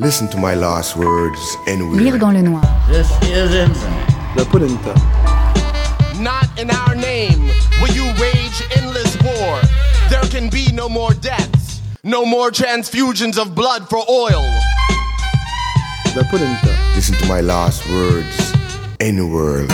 Listen to my last words anyway. Lire dans le noir. La polenta. Not in our name will you wage endless war. There can be no more deaths, no more transfusions of blood for oil. La polenta. Listen to my last words anywhere.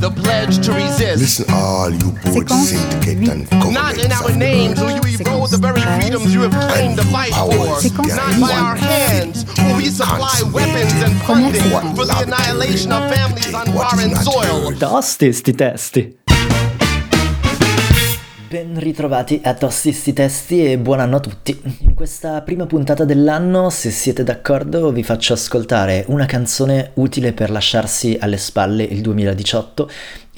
The pledge to resist. Listen, all you both Séquence syndicate and huit. Not in our of names will world. you erode the very freedoms you have claimed to fight for. Séquence Not by our hands will we supply weapons and Première funding for the annihilation of families on foreign soil. yours? Tosti sti testi. Ben ritrovati a Tosti sti testi e buon anno a tutti. In questa prima puntata dell'anno, se siete d'accordo, vi faccio ascoltare una canzone utile per lasciarsi alle spalle il 2018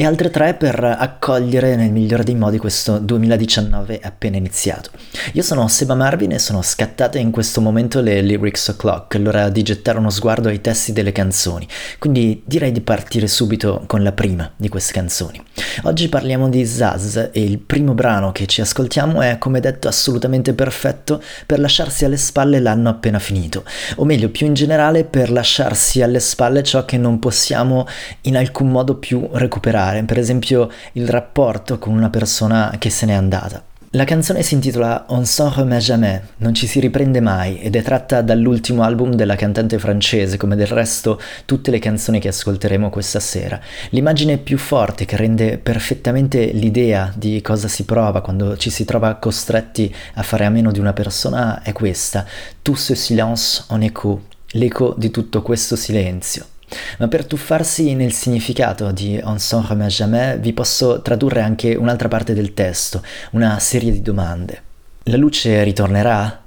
e altre tre per accogliere nel migliore dei modi questo 2019 appena iniziato. Io sono Seba Marvin e sono scattate in questo momento le lyrics o'clock, l'ora di gettare uno sguardo ai testi delle canzoni, quindi direi di partire subito con la prima di queste canzoni. Oggi parliamo di Zaz e il primo brano che ci ascoltiamo è, come detto, assolutamente perfetto per lasciarsi alle spalle l'anno appena finito, o meglio, più in generale per lasciarsi alle spalle ciò che non possiamo in alcun modo più recuperare, per esempio il rapporto con una persona che se n'è andata. La canzone si intitola On s'en remet jamais, non ci si riprende mai, ed è tratta dall'ultimo album della cantante francese, come del resto tutte le canzoni che ascolteremo questa sera. L'immagine più forte che rende perfettamente l'idea di cosa si prova quando ci si trova costretti a fare a meno di una persona è questa, tout ce silence en écho, l'eco di tutto questo silenzio. Ma per tuffarsi nel significato di On s'en remet jamais vi posso tradurre anche un'altra parte del testo, una serie di domande. La luce ritornerà?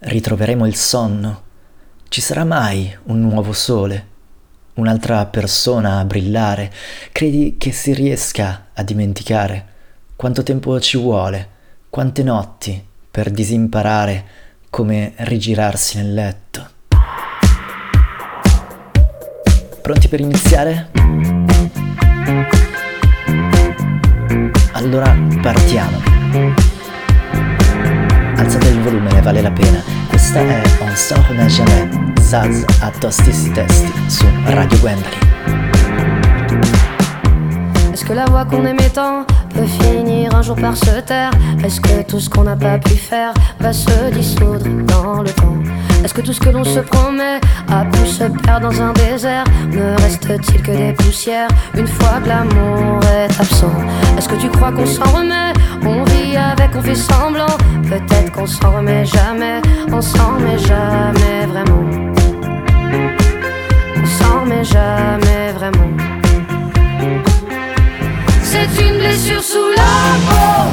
Ritroveremo il sonno? Ci sarà mai un nuovo sole? Un'altra persona a brillare? Credi che si riesca a dimenticare? Quanto tempo ci vuole? Quante notti per disimparare come rigirarsi nel letto? Pronti per iniziare? Allora partiamo. Alzate il volume, ne vale la pena. Questa è On remet jamais, Zaz a tosti sti testi su Radio Gwendolyn. Est-ce que la voix qu'on aimait tant peut finir un jour par se taire Est-ce que tout ce qu'on n'a pas pu faire va se dissoudre que tout ce que l'on se promet a pu se perdre dans un désert. Ne reste-t-il que des poussières une fois que l'amour est absent? Est-ce que tu crois qu'on s'en remet? On vit avec, on fait semblant. Peut-être qu'on s'en remet jamais. On s'en remet jamais vraiment. On s'en remet jamais vraiment. C'est une blessure sous la peau.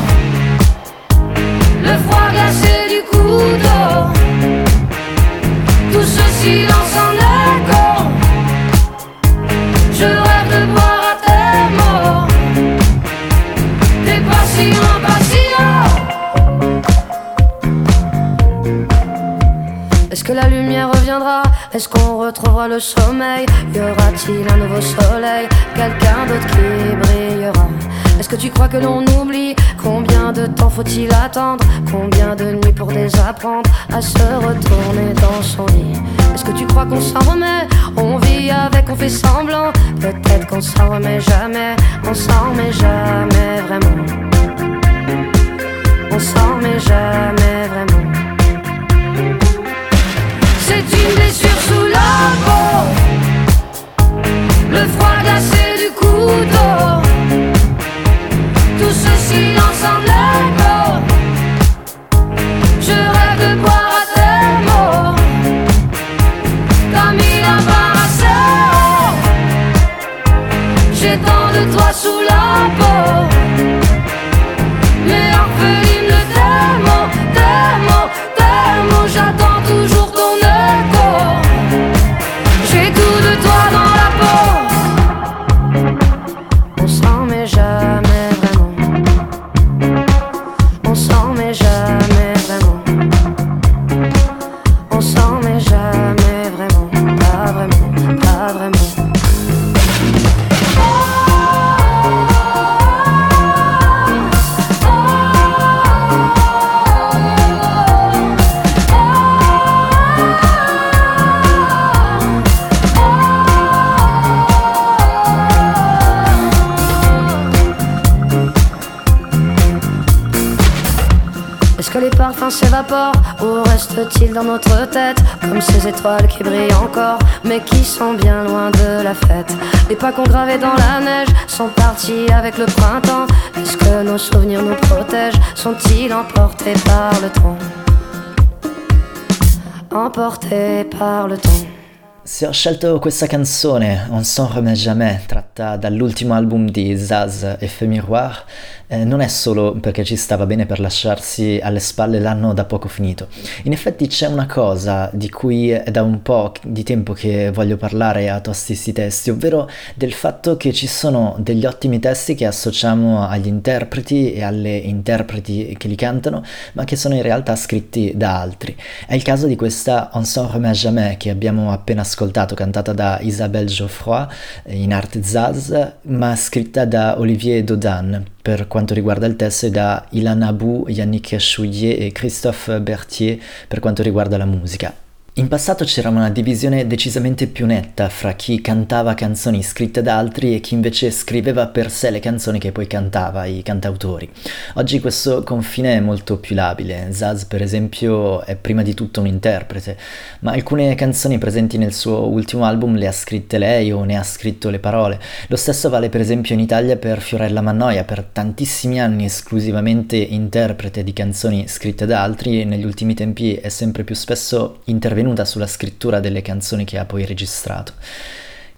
Le froid glacé du Tout que la lumière reviendra Est-ce qu'on retrouvera le sommeil? Y aura-t-il un nouveau soleil? Quelqu'un d'autre qui brillera. Est-ce que tu crois que l'on oublie? Combien de temps faut-il attendre? Combien de nuits pour désapprendre À se retourner dans son lit? Est-ce que tu crois qu'on s'en remet? On vit avec, on fait semblant. Peut-être qu'on s'en remet jamais. On s'en remet jamais vraiment. On s'en remet jamais vraiment c'est une blessure sous la peau. Le froid glacé Ou reste-t-il dans notre tête Comme ces étoiles qui brillent encore Mais qui sont bien loin de la fête? Les pas qu'on gravait dans la neige Sont partis avec le printemps. Est-ce que nos souvenirs nous protègent? Sont-ils emportés par le temps? Emportés par le temps Se ho scelto questa canzone, On s'en remet jamais, tratta dall'ultimo album di Zaz e Femiroir, eh, non è solo perché ci stava bene per lasciarsi alle spalle l'anno da poco finito. In effetti c'è una cosa di cui è da un po' di tempo che voglio parlare a tosti questi testi, ovvero del fatto che ci sono degli ottimi testi che associamo agli interpreti e alle interpreti che li cantano, ma che sono in realtà scritti da altri. È il caso di questa On s'en remet jamais che abbiamo appena ascoltato, cantata da Isabelle Geoffroy in arte Zaz, ma scritta da Olivier Dodan per quanto riguarda il testo e da Ilan Abou, Yannick Chouillet e Christophe Berthier per quanto riguarda la musica. In passato c'era una divisione decisamente più netta fra chi cantava canzoni scritte da altri e chi invece scriveva per sé le canzoni che poi cantava, i cantautori. Oggi questo confine è molto più labile. Zaz, per esempio, è prima di tutto un interprete, ma alcune canzoni presenti nel suo ultimo album le ha scritte lei o ne ha scritto le parole. Lo stesso vale per esempio in Italia per Fiorella Mannoia, per tantissimi anni esclusivamente interprete di canzoni scritte da altri e negli ultimi tempi è sempre più spesso intervenuta intervenuta sulla scrittura delle canzoni che ha poi registrato.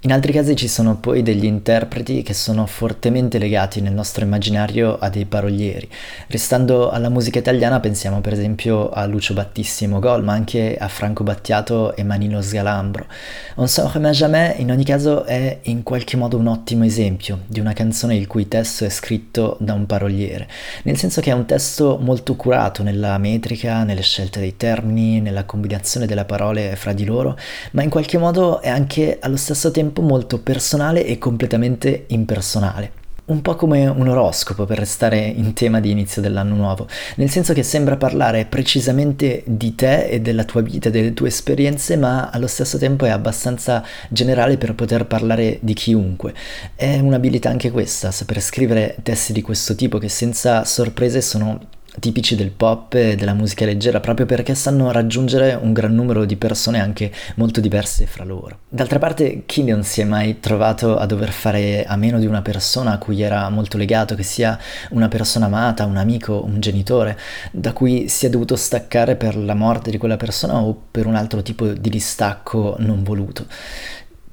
In altri casi ci sono poi degli interpreti che sono fortemente legati nel nostro immaginario a dei parolieri. Restando alla musica italiana pensiamo per esempio a Lucio Battissimo Gol, ma anche a Franco Battiato e Manino Sgalambro. On s'en remet jamais in ogni caso è in qualche modo un ottimo esempio di una canzone il cui testo è scritto da un paroliere, nel senso che è un testo molto curato nella metrica, nelle scelte dei termini, nella combinazione delle parole fra di loro, ma in qualche modo è anche allo stesso tempo tempo molto personale e completamente impersonale. Un po' come un oroscopo per restare in tema di inizio dell'anno nuovo, nel senso che sembra parlare precisamente di te e della tua vita, delle tue esperienze, ma allo stesso tempo è abbastanza generale per poter parlare di chiunque. È un'abilità anche questa, saper scrivere testi di questo tipo che senza sorprese sono tipici del pop e della musica leggera proprio perché sanno raggiungere un gran numero di persone anche molto diverse fra loro. D'altra parte non si è mai trovato a dover fare a meno di una persona a cui era molto legato, che sia una persona amata, un amico, un genitore, da cui si è dovuto staccare per la morte di quella persona o per un altro tipo di distacco non voluto.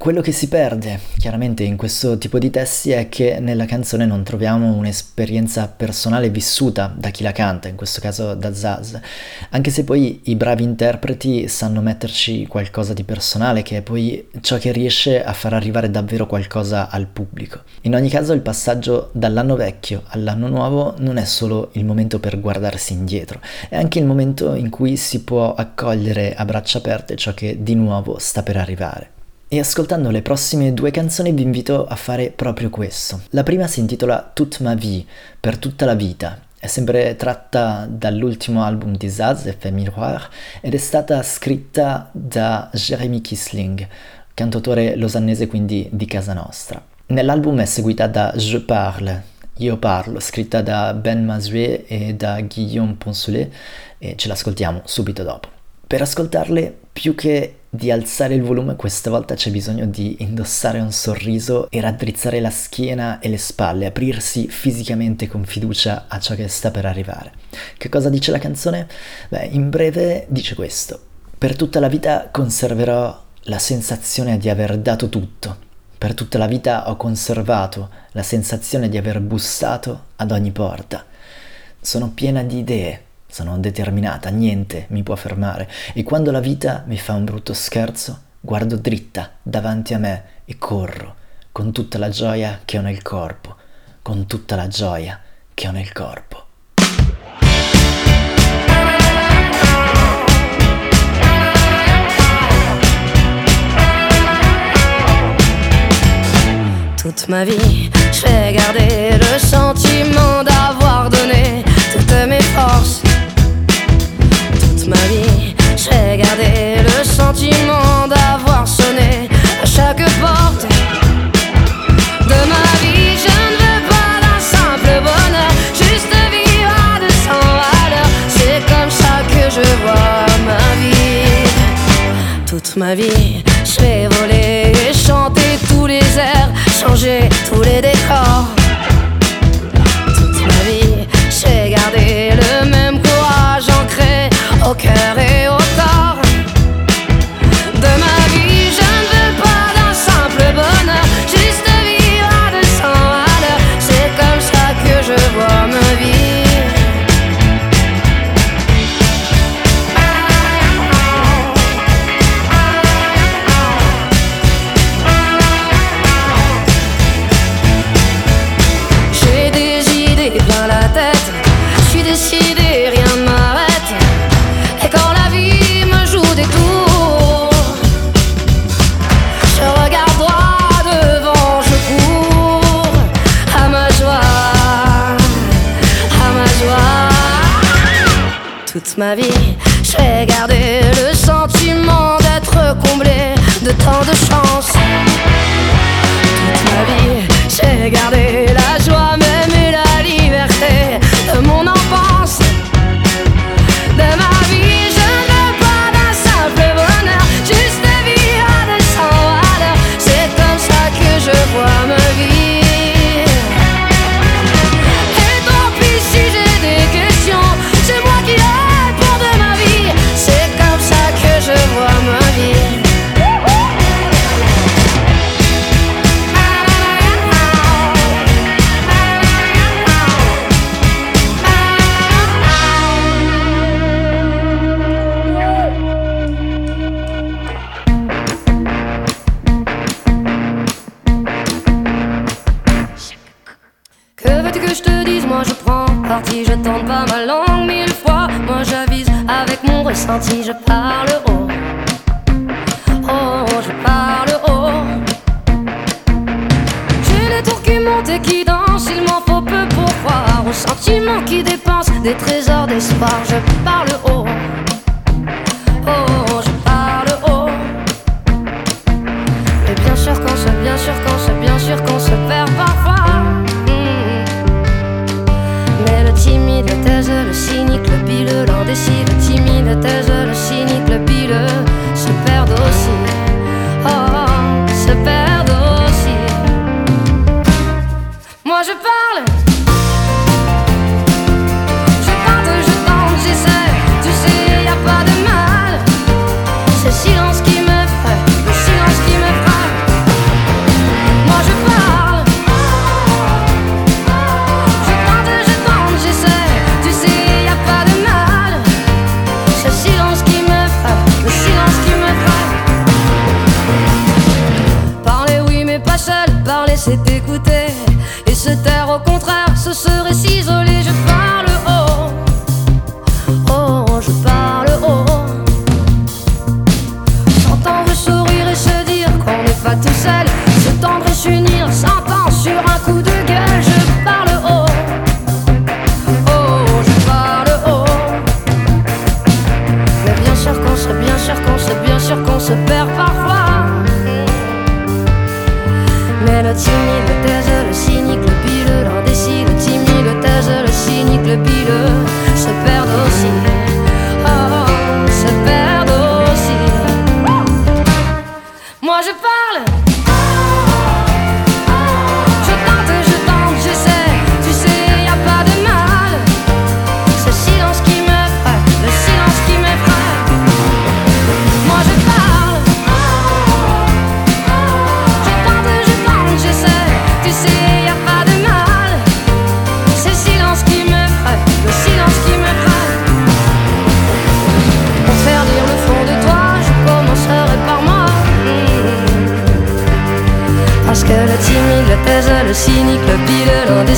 Quello che si perde chiaramente in questo tipo di testi è che nella canzone non troviamo un'esperienza personale vissuta da chi la canta, in questo caso da Zaz, anche se poi i bravi interpreti sanno metterci qualcosa di personale che è poi ciò che riesce a far arrivare davvero qualcosa al pubblico. In ogni caso il passaggio dall'anno vecchio all'anno nuovo non è solo il momento per guardarsi indietro, è anche il momento in cui si può accogliere a braccia aperte ciò che di nuovo sta per arrivare. E ascoltando le prossime due canzoni vi invito a fare proprio questo. La prima si intitola Toute ma vie, per tutta la vita. È sempre tratta dall'ultimo album di Zaz, Effet Miroir, ed è stata scritta da Jeremy Kisling, cantautore losannese quindi di casa nostra. Nell'album è seguita da Je Parle, Io Parlo, scritta da Ben Masuet e da Guillaume Poncelet, e ce l'ascoltiamo subito dopo. Per ascoltarle, più che di alzare il volume, questa volta c'è bisogno di indossare un sorriso e raddrizzare la schiena e le spalle, aprirsi fisicamente con fiducia a ciò che sta per arrivare. Che cosa dice la canzone? Beh, in breve dice questo. Per tutta la vita conserverò la sensazione di aver dato tutto. Per tutta la vita ho conservato la sensazione di aver bussato ad ogni porta. Sono piena di idee, sono determinata, niente mi può fermare e quando la vita mi fa un brutto scherzo, guardo dritta davanti a me e corro con tutta la gioia che ho nel corpo, con tutta la gioia che ho nel corpo. Toute ma vie, j'ai gardé le sentiment d'avoir donné toutes mes forces toute ma vie. J'ai gardé le sentiment d'avoir sonné à chaque porte de ma vie. Je ne veux pas d'un simple bonheur, juste vivre à de sans valeur. C'est comme ça que je vois ma vie. Toute ma vie, j'ai volé et chanté tous les airs, changé tous les décors. parle haut. Oh, je parle haut. J'ai les tours qui montent et qui dansent, il m'en faut peu pour croire aux sentiments qui dépensent des trésors d'espoir. Je parle haut.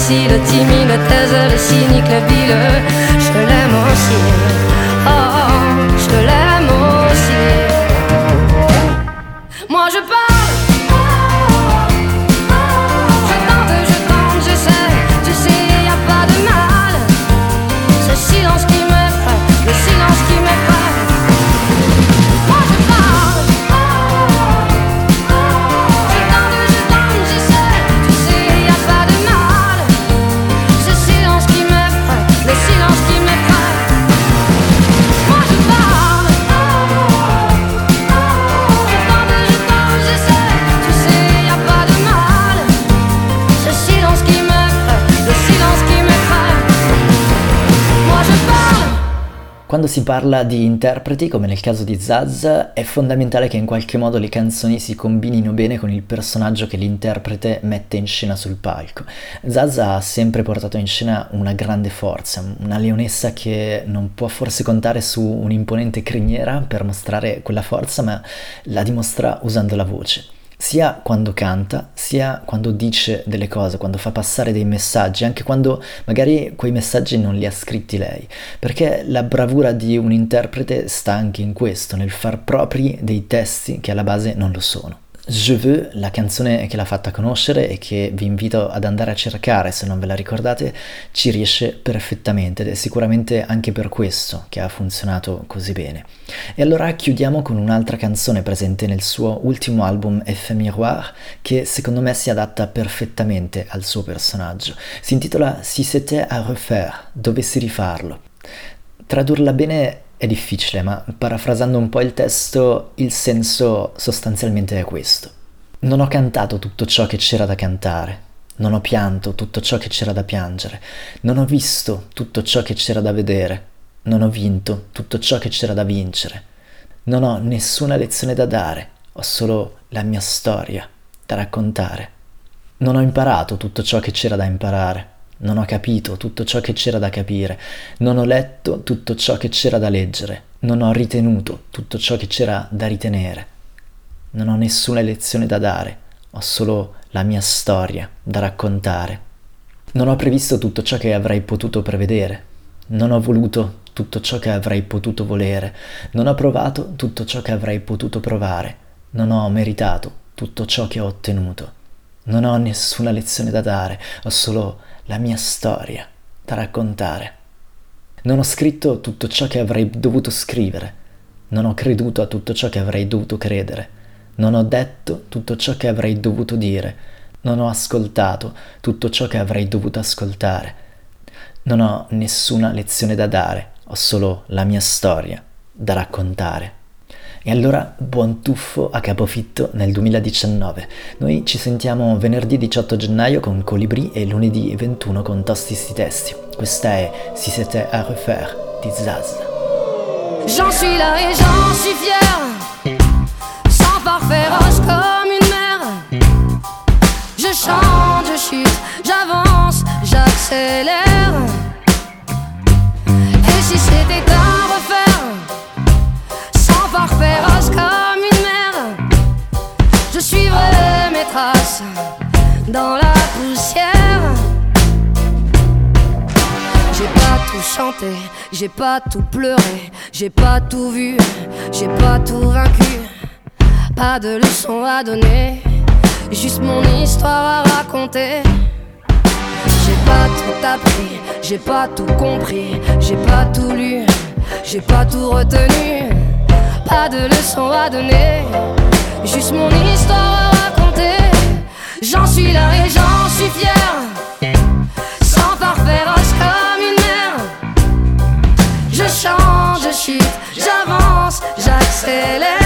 走る si parla di interpreti, come nel caso di Zaz, è fondamentale che in qualche modo le canzoni si combinino bene con il personaggio che l'interprete mette in scena sul palco. Zaz ha sempre portato in scena una grande forza, una leonessa che non può forse contare su un'imponente criniera per mostrare quella forza, ma la dimostra usando la voce sia quando canta, sia quando dice delle cose, quando fa passare dei messaggi, anche quando magari quei messaggi non li ha scritti lei, perché la bravura di un interprete sta anche in questo, nel far propri dei testi che alla base non lo sono. Je veux, la canzone che l'ha fatta conoscere e che vi invito ad andare a cercare se non ve la ricordate, ci riesce perfettamente ed è sicuramente anche per questo che ha funzionato così bene. E allora chiudiamo con un'altra canzone presente nel suo ultimo album Effet Miroir che secondo me si adatta perfettamente al suo personaggio. Si intitola Si c'était à refaire, dovessi rifarlo. Tradurla bene è difficile, ma parafrasando un po' il testo, il senso sostanzialmente è questo. Non ho cantato tutto ciò che c'era da cantare, non ho pianto tutto ciò che c'era da piangere, non ho visto tutto ciò che c'era da vedere, non ho vinto tutto ciò che c'era da vincere, non ho nessuna lezione da dare, ho solo la mia storia da raccontare. Non ho imparato tutto ciò che c'era da imparare, non ho capito tutto ciò che c'era da capire, non ho letto tutto ciò che c'era da leggere, non ho ritenuto tutto ciò che c'era da ritenere. Non ho nessuna lezione da dare, ho solo la mia storia da raccontare. Non ho previsto tutto ciò che avrei potuto prevedere, non ho voluto tutto ciò che avrei potuto volere, non ho provato tutto ciò che avrei potuto provare, non ho meritato tutto ciò che ho ottenuto. Non ho nessuna lezione da dare, ho solo la mia storia da raccontare. Non ho scritto tutto ciò che avrei dovuto scrivere, non ho creduto a tutto ciò che avrei dovuto credere, non ho detto tutto ciò che avrei dovuto dire, non ho ascoltato tutto ciò che avrei dovuto ascoltare, non ho nessuna lezione da dare, ho solo la mia storia da raccontare. E allora buon tuffo a capofitto nel 2019. Noi ci sentiamo venerdì 18 gennaio con Colibri e lunedì 21 con Tosti sti testi. Questa è Si c'était à refaire di Zaz. J'en suis là et j'en suis fier, sans féroce comme une mère. Je chante, je chute, j'avance, j'accélère. Et si c'était part féroce comme une mère, je suivrai mes traces dans la poussière. J'ai pas tout chanté, j'ai pas tout pleuré, j'ai pas tout vu, j'ai pas tout vaincu. Pas de leçons à donner, juste mon histoire à raconter. J'ai pas tout appris, j'ai pas tout compris, j'ai pas tout lu, j'ai pas tout retenu. Pas de leçons à donner, juste mon histoire à raconter. J'en suis là et j'en suis fier, sans part féroce comme une mère. Je chante, je chute, j'avance, j'accélère.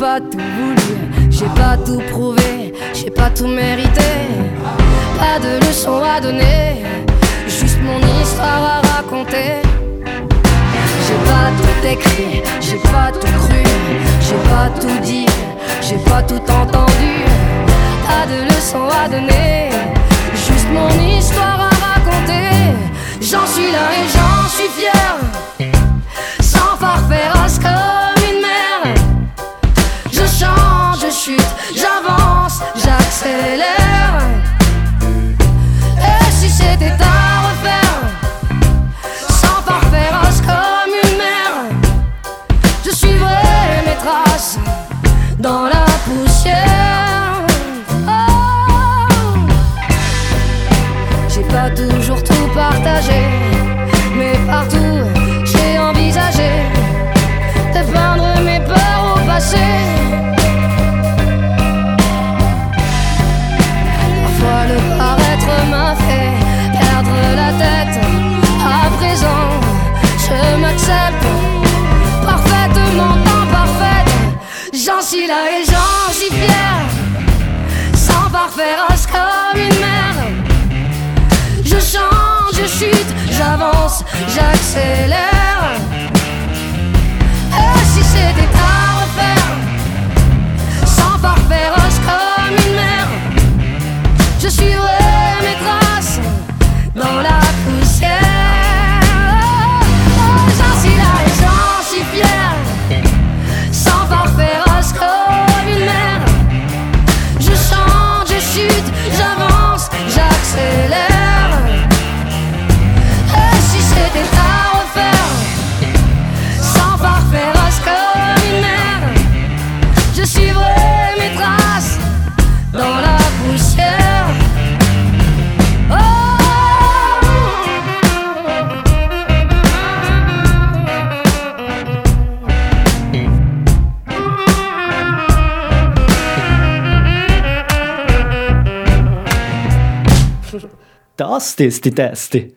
Pas tout voulu, j'ai pas tout prouvé, j'ai pas tout mérité. Pas de leçons à donner, juste mon histoire à raconter. J'ai pas tout écrit, j'ai pas tout cru, j'ai pas tout dit, j'ai pas tout entendu. Pas de leçons à donner, juste mon histoire à raconter. J'en suis là et j'en j'avance, j'accélère. Sti testi.